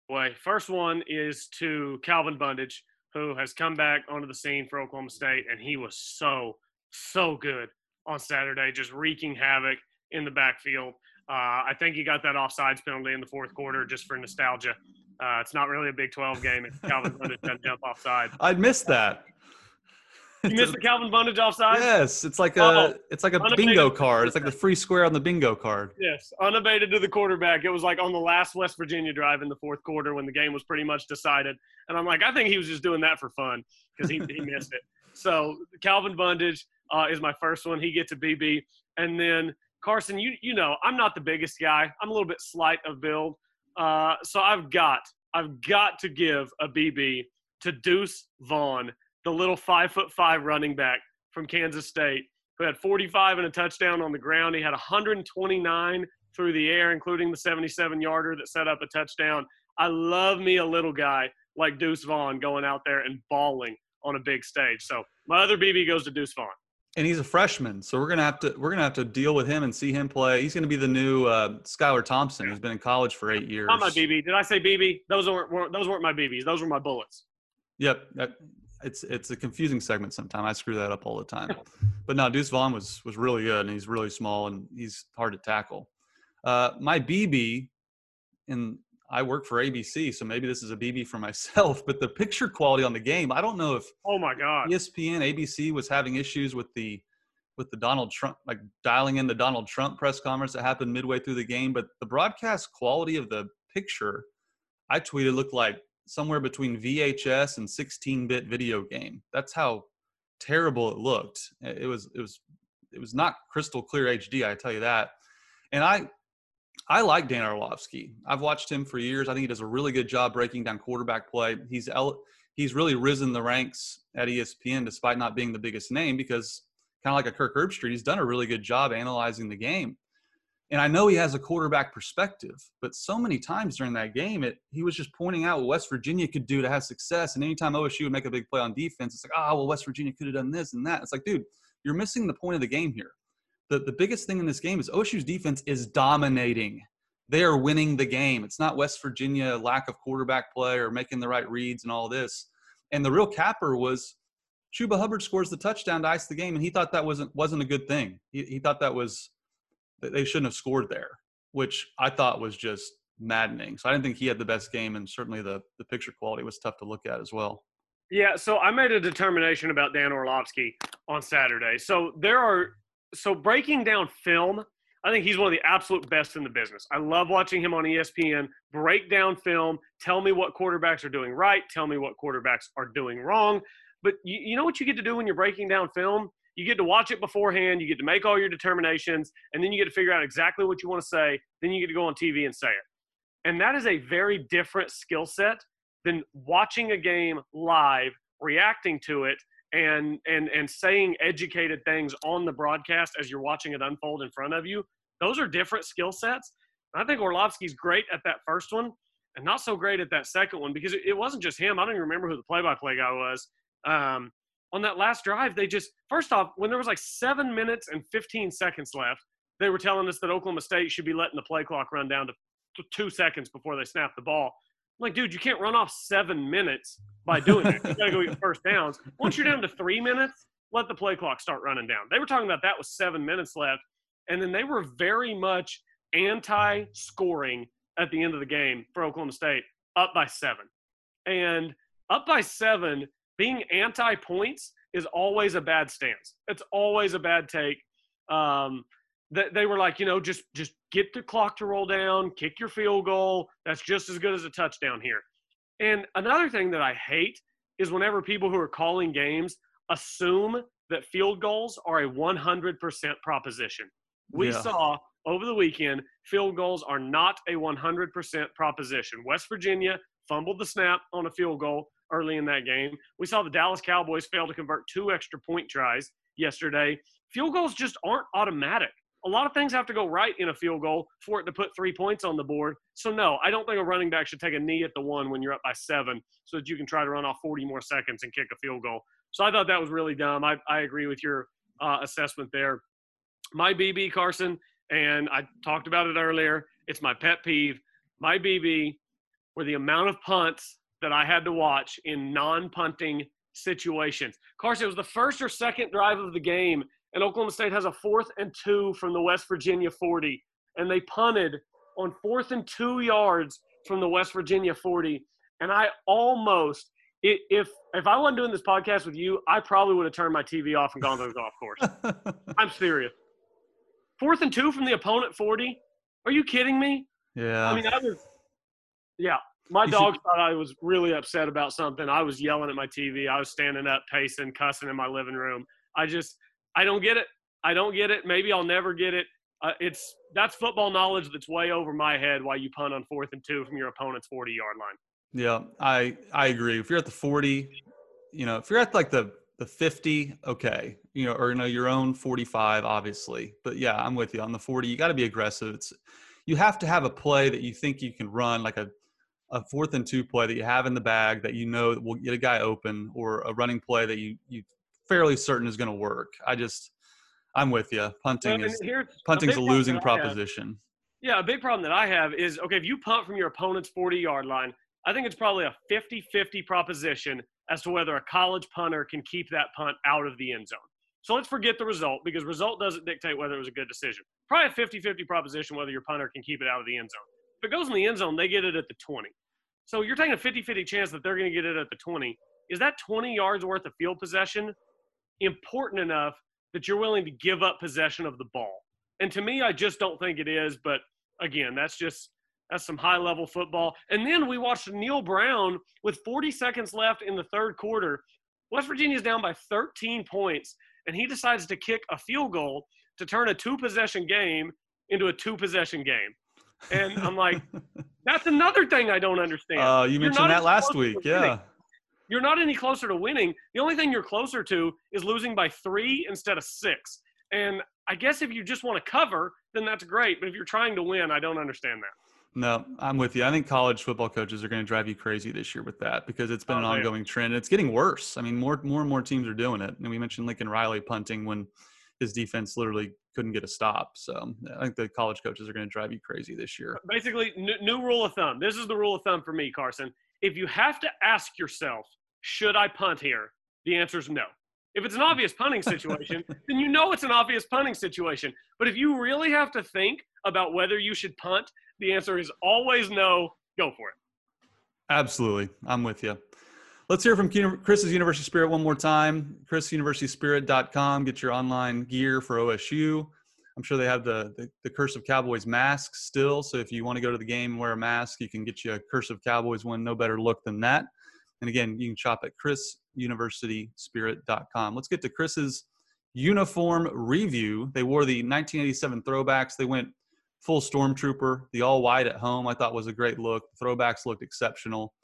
Way. first one is to Calvin Bundage, who has come back onto the scene for Oklahoma State, and he was so so good on Saturday, just wreaking havoc in the backfield. Uh, I think he got that offsides penalty in the fourth quarter just for nostalgia. Uh, it's not really a Big 12 game if Calvin Bundage jump offside. (laughs) I'd miss that. You missed the Calvin Bundage offside? Yes, it's like a oh, it's like a bingo card. It's like the free square on the bingo card. Yes, unabated to the quarterback. It was like on the last West Virginia drive in the fourth quarter when the game was pretty much decided. And I'm like, I think he was just doing that for fun because he, he missed it. So Calvin Bundage uh, is my first one. He gets a BB, and then Carson, you you know I'm not the biggest guy. I'm a little bit slight of build, uh, so I've got I've got to give a BB to Deuce Vaughn, the little five foot five running back from Kansas State, who had 45 and a touchdown on the ground. He had 129 through the air, including the 77 yarder that set up a touchdown. I love me a little guy like Deuce Vaughn going out there and balling on a big stage. So my other BB goes to Deuce Vaughn and he's a freshman, so we're gonna have to we're gonna have to deal with him and see him play. He's gonna be the new uh, Skylar Thompson, who's been in college for eight years. Not my BB. Did I say BB? Those weren't, those weren't my BBs. Those were my bullets. Yep, that, it's it's a confusing segment. Sometimes I screw that up all the time. (laughs) but no, Deuce Vaughn was was really good, and he's really small and he's hard to tackle. Uh, my BB in I work for ABC, so maybe this is a BB for myself. (laughs) But the picture quality on the game, I don't know if oh my god, ESPN, ABC was having issues with the with the Donald Trump, like dialing in the Donald Trump press conference that happened midway through the game. But the broadcast quality of the picture, I tweeted, looked like somewhere between VHS and 16-bit video game. That's how terrible it looked. It was it was it was not crystal clear HD. I tell you that. And I I like Dan Orlovsky. I've watched him for years. I think he does a really good job breaking down quarterback play. He's he's really risen the ranks at ESPN despite not being the biggest name because kind of like a Kirk Herbstreit, he's done a really good job analyzing the game. And I know he has a quarterback perspective, but so many times during that game, it he was just pointing out what West Virginia could do to have success. And anytime OSU would make a big play on defense, it's like, oh, well, West Virginia could have done this and that. It's like, dude, you're missing the point of the game here the, the biggest thing in this game is OSU's defense is dominating they are winning the game. It's not West Virginia lack of quarterback play or making the right reads and all this. And the real capper was Chuba Hubbard scores the touchdown to ice the game, and he thought that wasn't wasn't a good thing. He, he thought that was they shouldn't have scored there, which I thought was just maddening. So I didn't think he had the best game, and certainly the the picture quality was tough to look at as well. Yeah, so I made a determination about Dan Orlovsky on Saturday. So there are so breaking down film I think he's one of the absolute best in the business. I love watching him on ESPN break down film, tell me what quarterbacks are doing right, tell me what quarterbacks are doing wrong. But you, you know what you get to do when you're breaking down film? You get to watch it beforehand, you get to make all your determinations, and then you get to figure out exactly what you want to say. Then you get to go on TV and say it. And that is a very different skill set than watching a game live, reacting to it, and and and saying educated things on the broadcast as you're watching it unfold in front of you those are different skill sets. I think orlovsky's great at that first one and not so great at that second one because it wasn't just him. I don't even remember who the play-by-play guy was. Um, on that last drive they just first off when there was like seven minutes and 15 seconds left they were telling us that oklahoma state should be letting the play clock run down to two seconds before they snap the ball like, dude, you can't run off seven minutes by doing it. You got to go get first downs. (laughs) Once you're down to three minutes, let the play clock start running down. They were talking about that with seven minutes left, and then they were very much anti-scoring at the end of the game for Oklahoma State, up by seven, and up by seven, being anti-points is always a bad stance. It's always a bad take. Um, that they were like, you know, just just get the clock to roll down, kick your field goal. That's just as good as a touchdown here. And another thing that I hate is whenever people who are calling games assume that field goals are a 100% proposition. We yeah. saw over the weekend field goals are not a 100% proposition. West Virginia fumbled the snap on a field goal early in that game. We saw the Dallas Cowboys fail to convert two extra point tries yesterday. Field goals just aren't automatic a lot of things have to go right in a field goal for it to put three points on the board. So, no, I don't think a running back should take a knee at the one when you're up by seven so that you can try to run off 40 more seconds and kick a field goal. So, I thought that was really dumb. I, I agree with your uh, assessment there. My BB, Carson, and I talked about it earlier, it's my pet peeve. My BB were the amount of punts that I had to watch in non punting situations. Carson, it was the first or second drive of the game and Oklahoma State has a fourth and two from the West Virginia 40, and they punted on fourth and two yards from the West Virginia 40. And I almost, if if I wasn't doing this podcast with you, I probably would have turned my TV off and gone to the golf course. (laughs) I'm serious. Fourth and two from the opponent 40. Are you kidding me? Yeah. I mean, I was. Yeah, my dogs thought I was really upset about something. I was yelling at my TV. I was standing up, pacing, cussing in my living room. I just I don't get it. I don't get it. Maybe I'll never get it. Uh, it's that's football knowledge that's way over my head. Why you punt on fourth and two from your opponent's forty yard line? Yeah, I I agree. If you're at the forty, you know, if you're at like the the fifty, okay, you know, or you know your own forty five, obviously. But yeah, I'm with you on the forty. You got to be aggressive. It's you have to have a play that you think you can run, like a a fourth and two play that you have in the bag that you know will get a guy open, or a running play that you you fairly certain is going to work. I just, I'm with you. Punting well, is punting's a, a losing proposition. yeah, a big problem that I have is okay if you punt from your opponent's 40 yard line. I think it's probably a 50-50 proposition as to whether a college punter can keep that punt out of the end zone. So let's forget the result because result doesn't dictate whether it was a good decision. Probably a 50-50 proposition whether your punter can keep it out of the end zone. If it goes in the end zone, they get it at the 20. So you're taking a 50-50 chance that they're going to get it at the 20. Is that 20 yards worth of field possession important enough that you're willing to give up possession of the ball. And to me, I just don't think it is. But again, that's just that's some high level football. And then we watched Neal Brown with 40 seconds left in the third quarter. West Virginia's down by 13 points, and he decides to kick a field goal to turn a two possession game into a two possession game. And I'm like, (laughs) that's another thing I don't understand. Uh, you mentioned that last week, yeah you're not any closer to winning. The only thing you're closer to is losing by three instead of six. And I guess if you just want to cover, then that's great. But if you're trying to win, I don't understand that. No, I'm with you. I think college football coaches are going to drive you crazy this year with that because it's been oh, an ongoing trend. It's getting worse. I mean, more more and more teams are doing it. And we mentioned Lincoln Riley punting when his defense literally couldn't get a stop. So I think the college coaches are going to drive you crazy this year. Basically, new, new rule of thumb. This is the rule of thumb for me, Carson. If you have to ask yourself, should I punt here? The answer is no. If it's an obvious punting situation, (laughs) then you know it's an obvious punting situation. But if you really have to think about whether you should punt, the answer is always no. Go for it. Absolutely. I'm with you. Let's hear from Chris's University Spirit one more time. ChrisUniversitySpirit.com. Get your online gear for OSU. I'm sure they have the, the, the Curse of Cowboys mask still. So if you want to go to the game and wear a mask, you can get you a Curse of Cowboys one. No better look than that. And again, you can shop at ChrisUniversitySpirit.com. Let's get to Chris's uniform review. They wore the 1987 throwbacks. They went full stormtrooper. The all white at home, I thought was a great look. The throwbacks looked exceptional.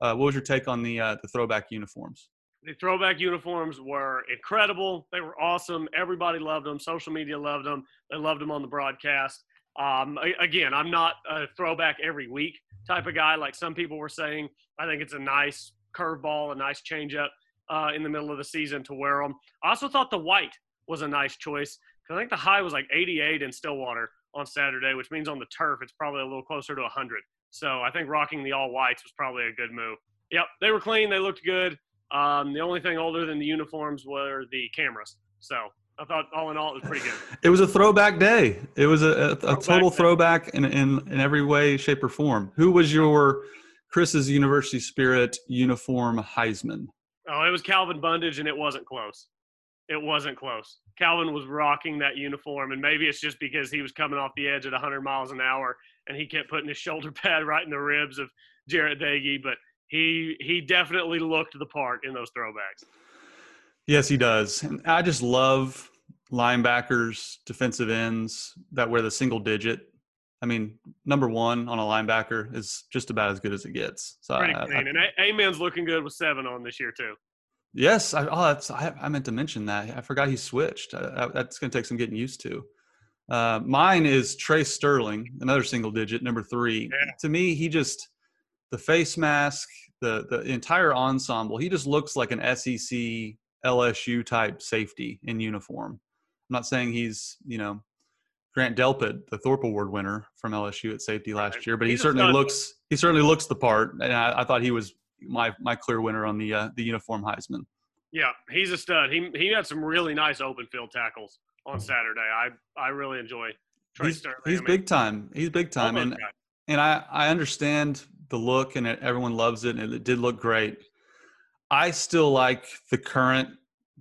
Uh, what was your take on the uh, the throwback uniforms? The throwback uniforms were incredible. They were awesome. Everybody loved them. Social media loved them. They loved them on the broadcast. Um, again, I'm not a throwback every week type of guy like some people were saying. I think it's a nice curveball, a nice changeup uh, in the middle of the season to wear them. I also thought the white was a nice choice because I think the high was like 88 in Stillwater on Saturday, which means on the turf it's probably a little closer to 100. So I think rocking the all whites was probably a good move. Yep, they were clean. They looked good. Um, the only thing older than the uniforms were the cameras. So I thought all in all it was pretty good. (laughs) it was a throwback day. It was a, a, a throwback total day. throwback in, in in every way, shape, or form. Who was your Chris's University Spirit uniform Heisman? Oh, it was Calvin Bundage, and it wasn't close. It wasn't close. Calvin was rocking that uniform, and maybe it's just because he was coming off the edge at 100 miles an hour, and he kept putting his shoulder (laughs) pad right in the ribs of Jarret Doege. But he he definitely looked the part in those throwbacks. Yes, he does. And I just love linebackers, defensive ends that wear the single digit. I mean, number one on a linebacker is just about as good as it gets. So Pretty I, clean. I, and Amen's looking good with seven on this year too. Yes, I, oh, that's I, I, meant to mention that. I forgot he switched. Uh, that's going to take some getting used to. Uh, mine is Tre Sterling, another single digit, number three. Yeah. To me, he just the face mask, the the entire ensemble. He just looks like an SEC LSU type safety in uniform. I'm not saying he's you know Grant Delpit, the Thorpe Award winner from LSU at safety last year, but he's he certainly looks he certainly looks the part, and I, I, thought he was my my clear winner on the uh, the uniform Heisman. Yeah, he's a stud. He he had some really nice open field tackles on Saturday. I I really enjoy Tre he's, Sterling. He's I mean, big time. He's big time, and and I I understand the look, and it, everyone loves it, and it did look great. I still like the current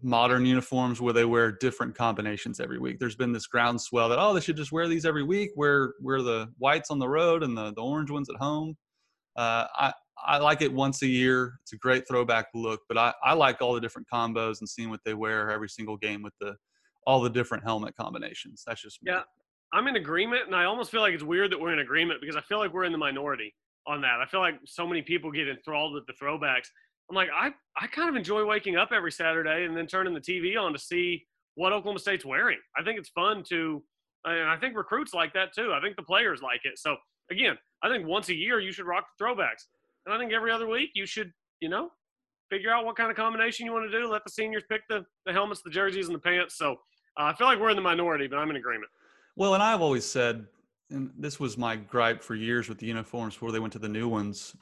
modern uniforms where they wear different combinations every week. There's been this groundswell that oh they should just wear these every week. Wear wear the whites on the road and the the orange ones at home. Uh, I I like it once a year. It's a great throwback look, but I, I like all the different combos and seeing what they wear every single game with the all the different helmet combinations. That's just me. yeah. I'm in agreement, and I almost feel like it's weird that we're in agreement because I feel like we're in the minority on that. I feel like so many people get enthralled with the throwbacks. I'm like, I, I kind of enjoy waking up every Saturday and then turning the TV on to see what Oklahoma State's wearing. I think it's fun to, and I think recruits like that too. I think the players like it. So again, I think once a year you should rock the throwbacks, and I think every other week you should, you know, figure out what kind of combination you want to do. Let the seniors pick the the helmets, the jerseys, and the pants. So uh, I feel like we're in the minority, but I'm in agreement. Well, and I've always said, and this was my gripe for years with the uniforms before they went to the new ones.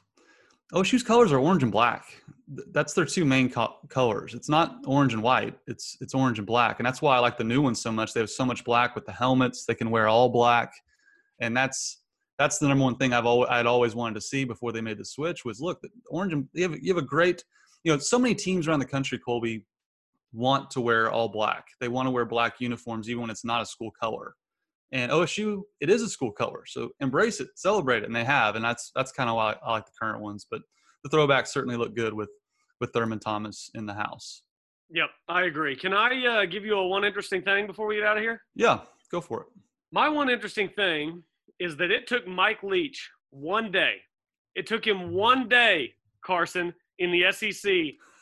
Oh, OSU's colors are orange and black. That's their two main co- colors. It's not orange and white. It's it's orange and black, and that's why I like the new ones so much. They have so much black with the helmets. They can wear all black, and that's that's the number one thing I've always I'd always wanted to see before they made the switch was look, orange and you have you have a great, you know, so many teams around the country, Colby, want to wear all black. They want to wear black uniforms even when it's not a school color. And OSU, it is a school color, so embrace it, celebrate it, and they have, and that's that's kind of why I, I like the current ones. But the throwbacks certainly look good with with Thurman Thomas in the house. Yep, I agree. Can I uh, give you a one interesting thing before we get out of here? Yeah, go for it. My one interesting thing is that it took Mike Leach one day. It took him one day, Carson, in the SEC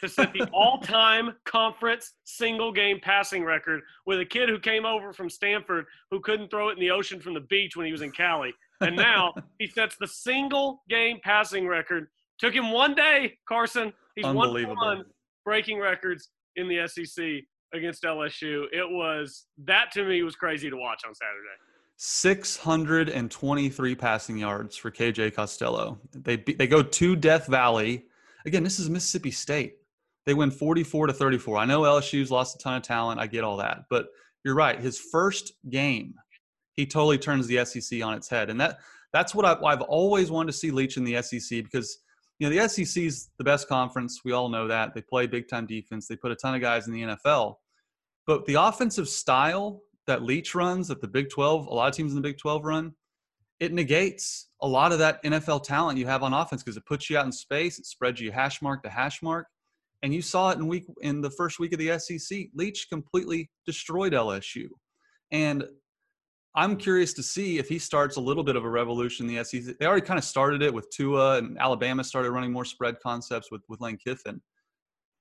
to set the (laughs) all-time conference single game passing record with a kid who came over from Stanford who couldn't throw it in the ocean from the beach when he was in Cali. And now (laughs) he sets the single game passing record. Took him one day, Carson. He's one one breaking records in the SEC against LSU. It was that to me was crazy to watch on Saturday. 623 passing yards for KJ Costello. They they go to Death Valley. Again, this is Mississippi State. They win 44 to 34. I know LSU's lost a ton of talent. I get all that. But you're right. His first game, he totally turns the SEC on its head. And that that's what I've, I've always wanted to see Leach in the SEC because you know the SEC is the best conference. We all know that. They play big time defense. They put a ton of guys in the NFL. But the offensive style that Leach runs, that the Big 12, a lot of teams in the Big 12 run, it negates a lot of that NFL talent you have on offense because it puts you out in space, it spreads you hash mark to hash mark. And you saw it in week in the first week of the SEC. Leach completely destroyed LSU. And I'm curious to see if he starts a little bit of a revolution in the SEC. They already kind of started it with Tua, and Alabama started running more spread concepts with, with Lane Kiffin.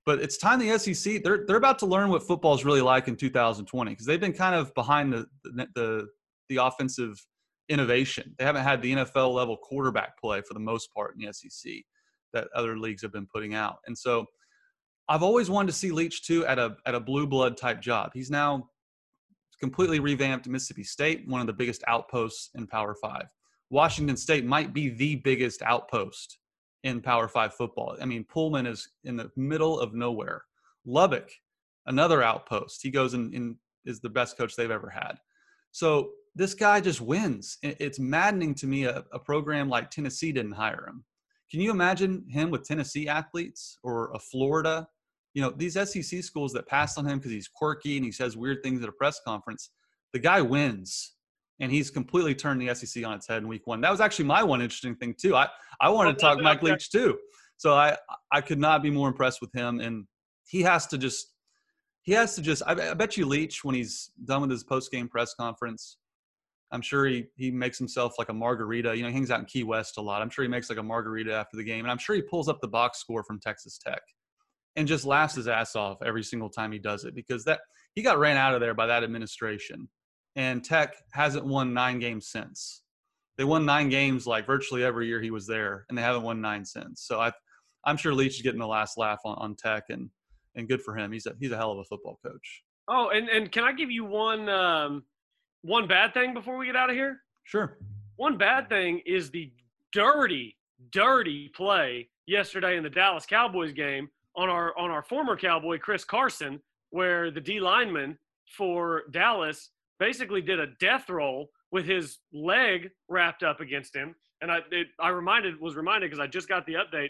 But it's time the SEC they're they're about to learn what football is really like in 2020 because they've been kind of behind the, the the the offensive innovation. They haven't had the NFL level quarterback play for the most part in the SEC that other leagues have been putting out. And so I've always wanted to see Leach too at a at a blue blood type job. He's now completely revamped Mississippi State, one of the biggest outposts in Power Five. Washington State might be the biggest outpost in Power Five football. I mean, Pullman is in the middle of nowhere. Lubbock, another outpost. He goes and is the best coach they've ever had. So this guy just wins. It's maddening to me a, a program like Tennessee didn't hire him. Can you imagine him with Tennessee athletes or a Florida? You know, these SEC schools that passed on him because he's quirky and he says weird things at a press conference. The guy wins and he's completely turned the SEC on its head in week one. That was actually my one interesting thing too. I, I wanted to talk Mike Leach too. So I, I could not be more impressed with him. And he has to just, he has to just, I, I bet you Leach, when he's done with his post game press conference, I'm sure he, he makes himself like a margarita. You know, he hangs out in Key West a lot. I'm sure he makes like a margarita after the game. And I'm sure he pulls up the box score from Texas Tech and just laughs his ass off every single time he does it because that he got ran out of there by that administration and Tech hasn't won nine games since. They won nine games like virtually every year he was there, and they haven't won nine since. So I, I'm sure Leach is getting the last laugh on, on Tech, and and good for him. He's a he's a hell of a football coach. Oh, and and can I give you one um, one bad thing before we get out of here? Sure. One bad thing is the dirty, dirty play yesterday in the Dallas Cowboys game on our on our former Cowboy Chris Carson, where the D lineman for Dallas basically did a death roll with his leg wrapped up against him. And I, it, I reminded was reminded because I just got the update.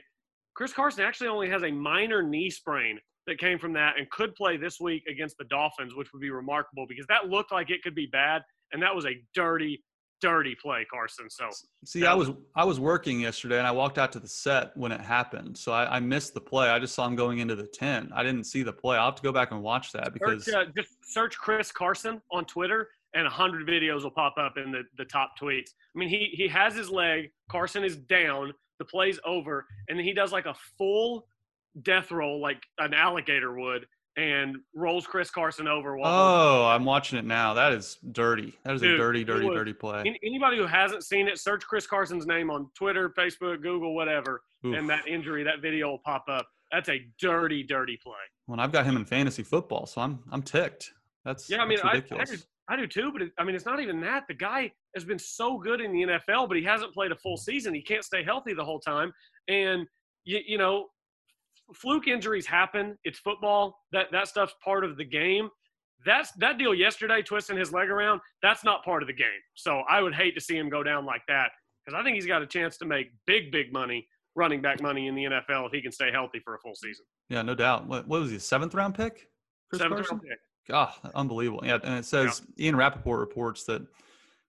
Chris Carson actually only has a minor knee sprain that came from that and could play this week against the Dolphins, which would be remarkable because that looked like it could be bad. And that was a dirty, dirty play, Carson. So see, I was I was working yesterday and I walked out to the set when it happened. So I, I, missed the play. I just saw him going into the ten. I didn't see the play. I'll have to go back and watch that because search, uh, just search Chris Carson on Twitter and a hundred videos will pop up in the, the top tweets. I mean, he he has his leg. Carson is down. The play's over, and then he does like a full death roll, like an alligator would, and rolls Chris Carson over. oh, I'm watching it now. That is dirty. That is Dude, a dirty, dirty, was, dirty play. Anybody who hasn't seen it, search Chris Carson's name on Twitter, Facebook, Google, whatever, Oof. and that injury, that video will pop up. That's a dirty, dirty play. Well, I've got him in fantasy football, so I'm I'm ticked. That's yeah. I mean, I, I, do, I, do, too, but it, I mean, it's not even that. The guy has been so good in the NFL, but he hasn't played a full season. He can't stay healthy the whole time, and you, you know fluke injuries happen. It's football. That that stuff's part of the game. That's that deal yesterday, twisting his leg around. That's not part of the game. So I would hate to see him go down like that because I think he's got a chance to make big, big money, running back money in the NFL if he can stay healthy for a full season. Yeah, no doubt. What, what was he? Seventh round pick? Chris Seventh Carson? round pick. God, unbelievable. Yeah, and it says yeah. Ian Rapoport reports that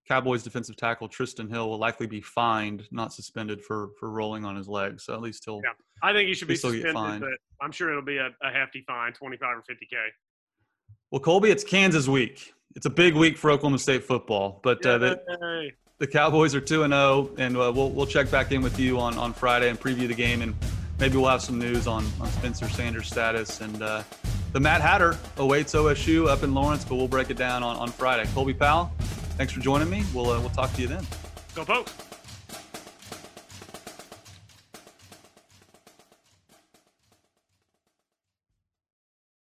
Cowboys defensive tackle Trysten Hill will likely be fined, not suspended for for rolling on his leg. So at least he'll. Yeah, I think he should be suspended, but I'm sure it'll be a, a hefty fine, 25 or 50k. Well, Colby, it's Kansas week. It's a big week for Oklahoma State football, but uh, the, the Cowboys are two and zero, oh, and uh, we'll we'll check back in with you on on Friday and preview the game, and maybe we'll have some news on on Spencer Sanders' status and. Uh, the Mad Hatter awaits OSU up in Lawrence, but we'll break it down on, on Friday. Colby Powell, thanks for joining me. We'll uh, we'll talk to you then. Go Pokes.